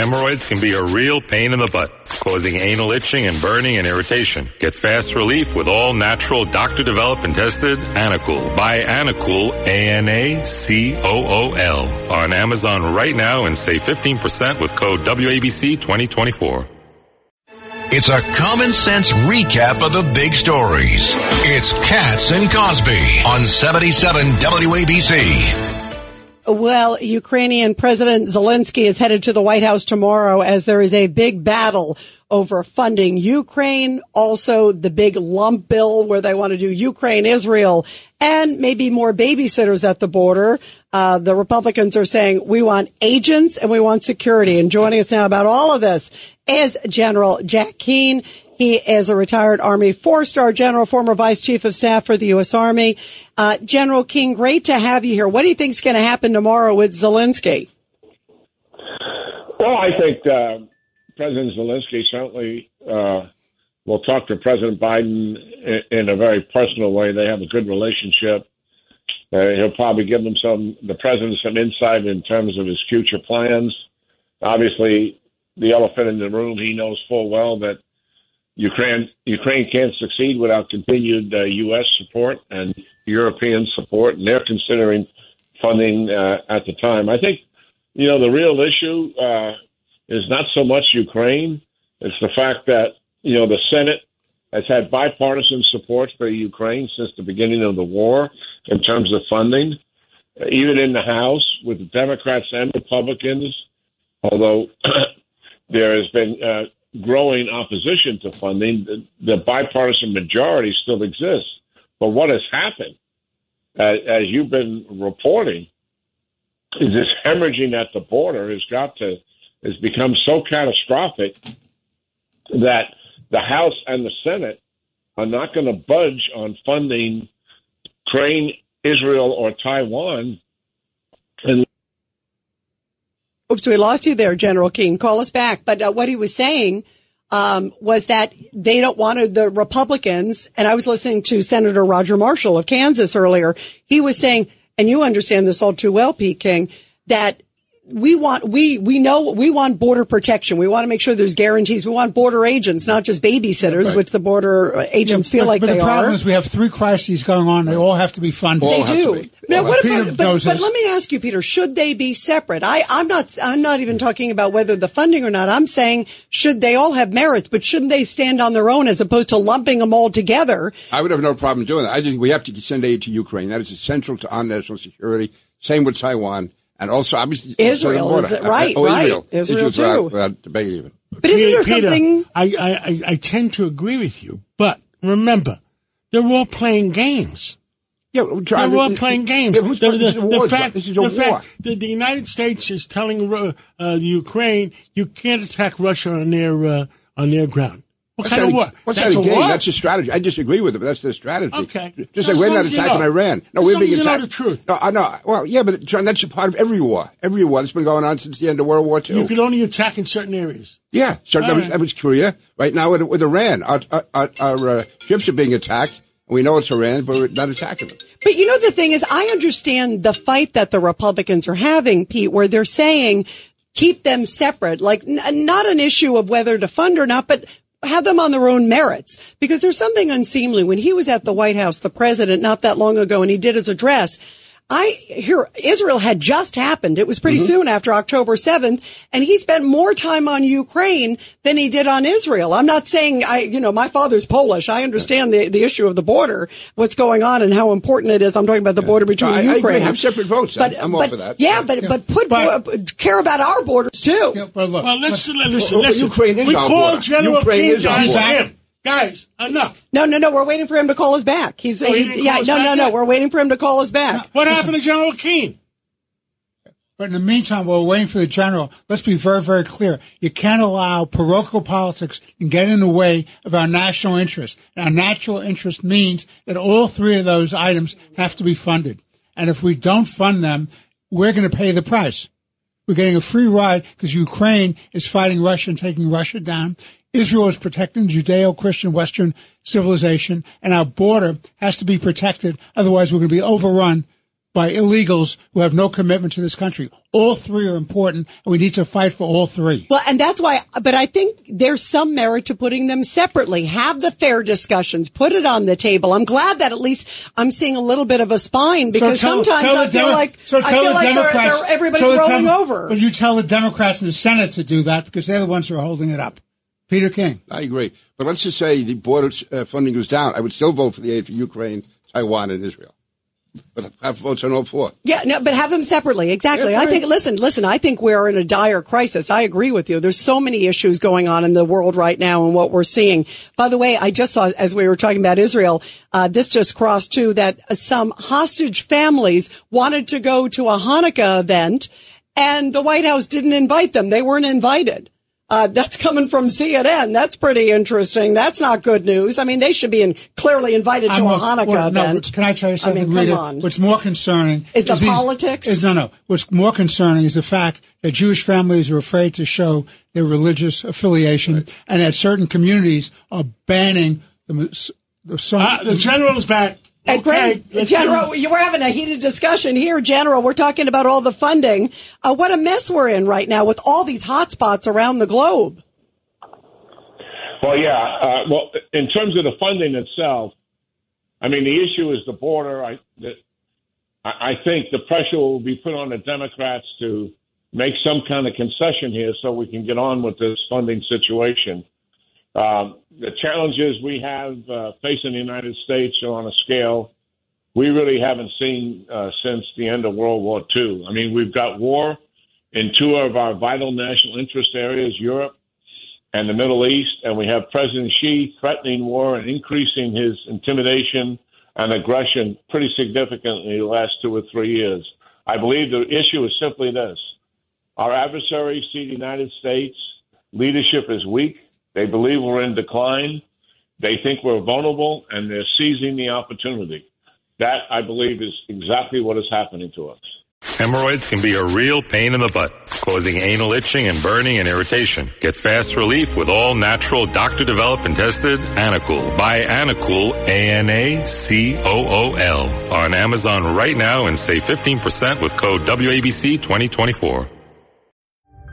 Hemorrhoids can be a real pain in the butt, causing anal itching and burning and irritation. Get fast relief with all natural doctor developed and tested Anacool. Buy Anacool, A-N-A-C-O-O-L on Amazon right now and save 15% with code WABC 2024. It's a common sense recap of the big stories. It's Cats and Cosby on 77 WABC. Well, Ukrainian President Zelensky is headed to the White House tomorrow as there is a big battle over funding Ukraine, also the big lump bill where they want to do Ukraine, Israel, and maybe more babysitters at the border. Uh, the Republicans are saying we want agents and we want security. And joining us now about all of this is General Jack Keane. He is a retired Army four-star general, former vice chief of staff for the U.S. Army. Uh, general King, great to have you here. What do you think is going to happen tomorrow with Zelensky? Well, I think uh, President Zelensky certainly uh, will talk to President Biden in, a very personal way. They have a good relationship. Uh, he'll probably give them some, the president, some insight in terms of his future plans. Obviously, the elephant in the room, he knows full well that Ukraine Ukraine can't succeed without continued uh, U.S. support and European support, and they're considering funding uh, at the time. I think you know the real issue uh, is not so much Ukraine; it's the fact that you know the Senate has had bipartisan support for Ukraine since the beginning of the war in terms of funding. Even in the House, with the Democrats and Republicans, although there has been uh, growing opposition to funding, the, the bipartisan majority still exists. But what has happened, uh, as you've been reporting, is this hemorrhaging at the border has got to has become so catastrophic that the House and the Senate are not going to budge on funding Ukraine, Israel, or Taiwan And Oops, we lost you there, General King. Call us back. But uh, what he was saying um, was that they don't want the Republicans. And I was listening to Senator Roger Marshall of Kansas earlier. He was saying, and you understand this all too well, Pete King, that we want we we know we want border protection. We want to make sure there's guarantees. We want border agents, not just babysitters, right. which the border uh, agents yeah, feel but, like but they the problem are. Is we have three crises going on. They all have to be funded. All they do. Now, what about, but, but, let me ask you, Peter, should they be separate? I, I'm not, I'm not even talking about whether the funding or not. I'm saying should they all have merits, but shouldn't they stand on their own as opposed to lumping them all together? I would have no problem doing that. I think we have to send aid to Ukraine. That is essential to our national security. Same with Taiwan and also obviously Israel is it right? Oh, right. Israel, Israel too. Without, without debate even. But isn't there Peter, something? I, I I tend to agree with you, but remember, they're all playing games. Yeah, they're all playing games. Yeah, the, the, the, fact, this is a the war. fact that the United States is telling uh, the Ukraine you can't attack Russia on their uh, on their ground. What What's kind that of what? What's That's that a again? what? That's a strategy. I disagree with it, but that's their strategy. Okay. Just No, like we're not as long as you attacking know. Iran. No, As we're being attacked. you know the truth. No, I know. Well, yeah, but John, that's a part of every war. Every war that's been going on since the end of World War II. You can only attack in certain areas. yeah, so that All was, that was Korea. Right now with, with Iran, our, our, our, our uh, ships are being attacked. We know it's Iran, but we're not attacking them. But you know, the thing is, I understand the fight that the Republicans are having, Pete, where they're saying keep them separate, like n- not an issue of whether to fund or not, but have them on their own merits. Because there's something unseemly. When he was at the White House, the president, not that long ago, and he did his address, I hear Israel had just happened. It was pretty mm-hmm. soon after October 7th, and he spent more time on Ukraine than he did on Israel. I'm not saying I, you know, my father's Polish. I understand the, the issue of the border, what's going on and how important it is. I'm talking about the border between No, I- I Ukraine. agree. Have separate votes. I'm- I'm all but- for that. Yeah, but, but put, But- care about our borders too. Yeah, but look, well, let's listen. Well, listen. Ukraine is we our call border. General Ukraine King is our guys, border. Him. guys, enough. No, no, no. We're waiting for him to call us back. He's, Oh, he he- yeah, call no, back no, no. yet? We're waiting for him to call us back. What happened to General King? But in the meantime, while we're waiting for the general, let's be very, very clear. You can't allow parochial politics and get in the way of our national interest. And our national interest means that all three of those items have to be funded. And if we don't fund them, we're going to pay the price. We're getting a free ride because Ukraine is fighting Russia and taking Russia down. Israel is protecting Judeo-Christian Western civilization and our border has to be protected. Otherwise we're going to be overrun by illegals who have no commitment to this country. All three are important, and we need to fight for all three. Well, and that's why, but I think there's some merit to putting them separately. Have the fair discussions, put it on the table. I'm glad that at least I'm seeing a little bit of a spine because So tell- sometimes tell I feel Demo- like, so I feel like they're, they're, everybody's rolling Dem- over. But you tell the Democrats in the Senate to do that because they're the ones who are holding it up. Peter King. I agree. But let's just say the border uh, funding goes down. I would still vote for the aid for Ukraine, Taiwan, and Israel. But have votes on all four. Yeah, no, but have them separately. Exactly. Yeah, I think, listen, listen, I think we're in a dire crisis. I agree with you. There's so many issues going on in the world right now and what we're seeing. By the way, I just saw, as we were talking about Israel, uh, this just crossed too, that some hostage families wanted to go to a Hanukkah event and the White House didn't invite them. They weren't invited. Uh, that's coming from CNN. That's pretty interesting. That's not good news. I mean, they should be in, clearly invited to I'm a more- Hanukkah well, no, event. but can I tell you something, I mean, come Rita? on. What's more concerning Is the these- politics? Is, no, no. What's more concerning is the fact that Jewish families are afraid to show their religious affiliation, and that certain communities are banning the, the, some, Uh, the general's back. And Okay, Greg, let's General, go. you were having a heated discussion here, General. We're talking about all the funding. Uh, what a mess we're in right now with all these hotspots around the globe. Well, yeah. Uh, well, in terms of the funding itself, I mean, the issue is the border. I, the, I I think the pressure will be put on the Democrats to make some kind of concession here so we can get on with this funding situation. Um, the challenges we have uh, facing the United States are on a scale we really haven't seen uh, since the end of World War II. I mean, we've got war in two of our vital national interest areas, Europe and the Middle East, and we have President Xi threatening war and increasing his intimidation and aggression pretty significantly the last two or three years. I believe the issue is simply this. Our adversaries see the United States leadership is weak. They believe we're in decline. They think we're vulnerable, and they're seizing the opportunity. That, I believe, is exactly what is happening to us. Hemorrhoids can be a real pain in the butt, causing anal itching and burning and irritation. Get fast relief with all natural doctor developed and tested Anacool. Buy Anacool, A-N-A-C-O-O-L on Amazon right now and save 15% with code WABC2024.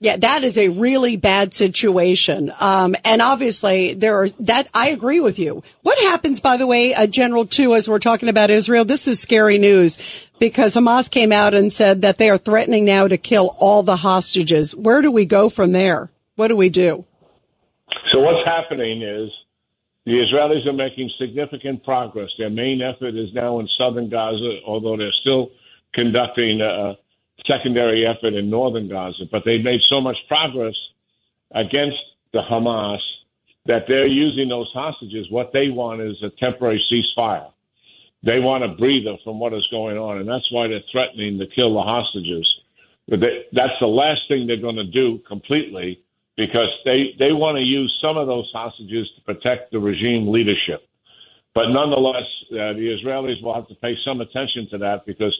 Yeah, that is a really bad situation. Um, and obviously there are that I agree with you. What happens, by the way, uh, General too, as we're talking about Israel, this is scary news because Hamas came out and said that they are threatening now to kill all the hostages. Where do we go from there? What do we do? So what's happening is the Israelis are making significant progress. Their main effort is now in southern Gaza, although they're still conducting a secondary effort in northern Gaza. But they've made so much progress against the Hamas that they're using those hostages. What they want is a temporary ceasefire. They want a breather from what is going on, and that's why they're threatening to kill the hostages. But they, that's the last thing they're going to do completely because they, they want to use some of those hostages to protect the regime leadership. But nonetheless, uh, the Israelis will have to pay some attention to that because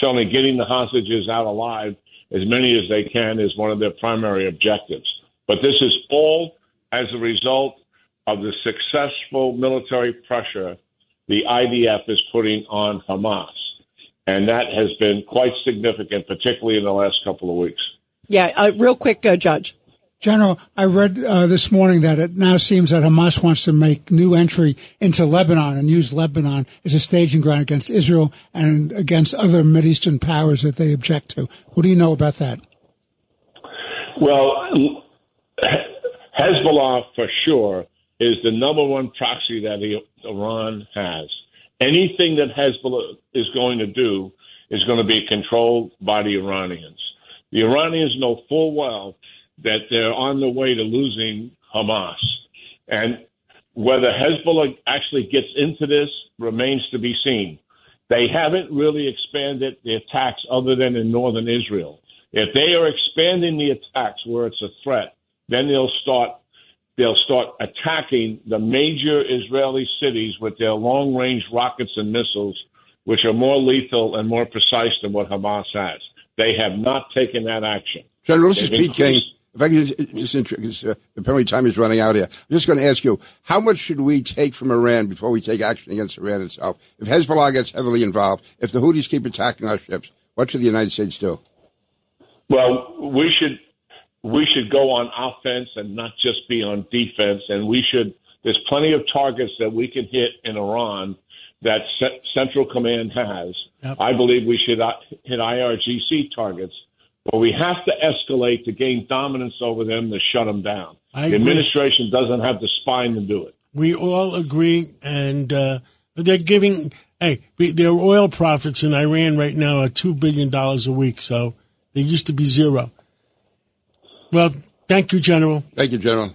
certainly getting the hostages out alive, as many as they can, is one of their primary objectives. But this is all as a result of the successful military pressure the IDF is putting on Hamas. And that has been quite significant, particularly in the last couple of weeks. Yeah, uh, real quick, uh, Judge. General, I read uh, this morning that it now seems that Hamas wants to make new entry into Lebanon and use Lebanon as a staging ground against Israel and against other Mideastern powers that they object to. What do you know about that? Well, Hezbollah for sure is the number one proxy that Iran has. Anything that Hezbollah is going to do is going to be controlled by the Iranians. The Iranians know full well that they're on the way to losing Hamas. And whether Hezbollah actually gets into this remains to be seen. They haven't really expanded the attacks other than in northern Israel. If they are expanding the attacks where it's a threat, then they'll start they'll start attacking the major Israeli cities with their long range rockets and missiles, which are more lethal and more precise than what Hamas has. They have not taken that action. General, this is Pete King. If I can just, just uh, apparently time is running out here. I'm just going to ask you, how much should we take from Iran before we take action against Iran itself? If Hezbollah gets heavily involved, if the Houthis keep attacking our ships, what should the United States do? Well, we should we should go on offense and not just be on defense, and we should. There's plenty of targets that we can hit in Iran that Central Command has. Yep. I believe we should uh, hit IRGC targets but we have to escalate to gain dominance over them to shut them down. I the agree. administration doesn't have the spine to do it. We all agree, and uh, they're giving. Hey, their oil profits in Iran right now are two billion dollars a week. So they used to be zero. Well, thank you, General. Thank you, General.